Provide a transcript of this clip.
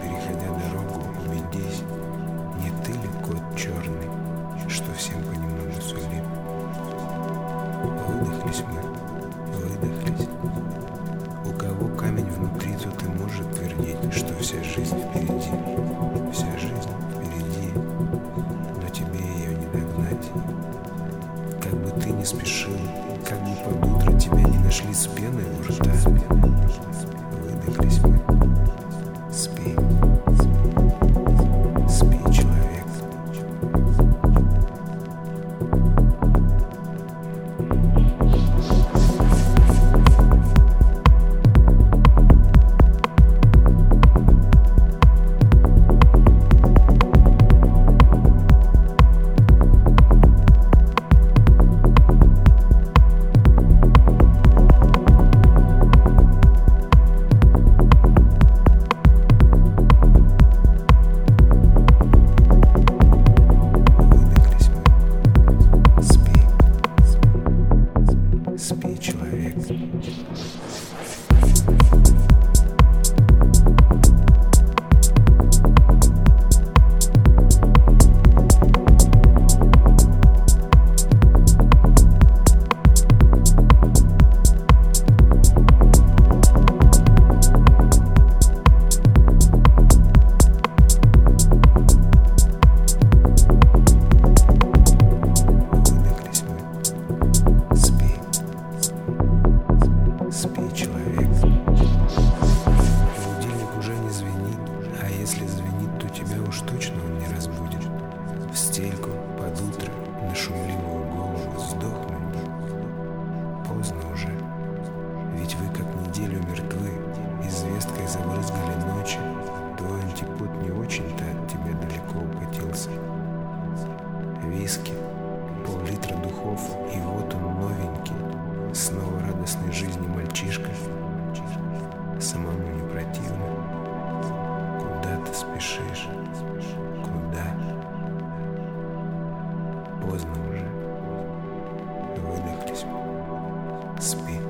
переходя дорогу, убедись, не ты ли кот черный, что всем понемногу сулит. Выдохлись мы, выдохлись. У кого камень внутри, тот и может твердить, что вся жизнь впереди. Спи, человек. Будильник уже не звенит, а если звенит, то тебя уж точно он не разбудит. В стельку, под утро, на шумливую голову сдохнуть. Поздно уже. Ведь вы как неделю мертвы, известкой забрызгали ночи. Твой антипод не очень-то от тебя далеко укатился. Виски, пол-литра духов, и вот он новенький, снова радостной жизни мальчишка, самому не противно, куда ты спешишь, куда? Поздно уже, выдохлись, спи.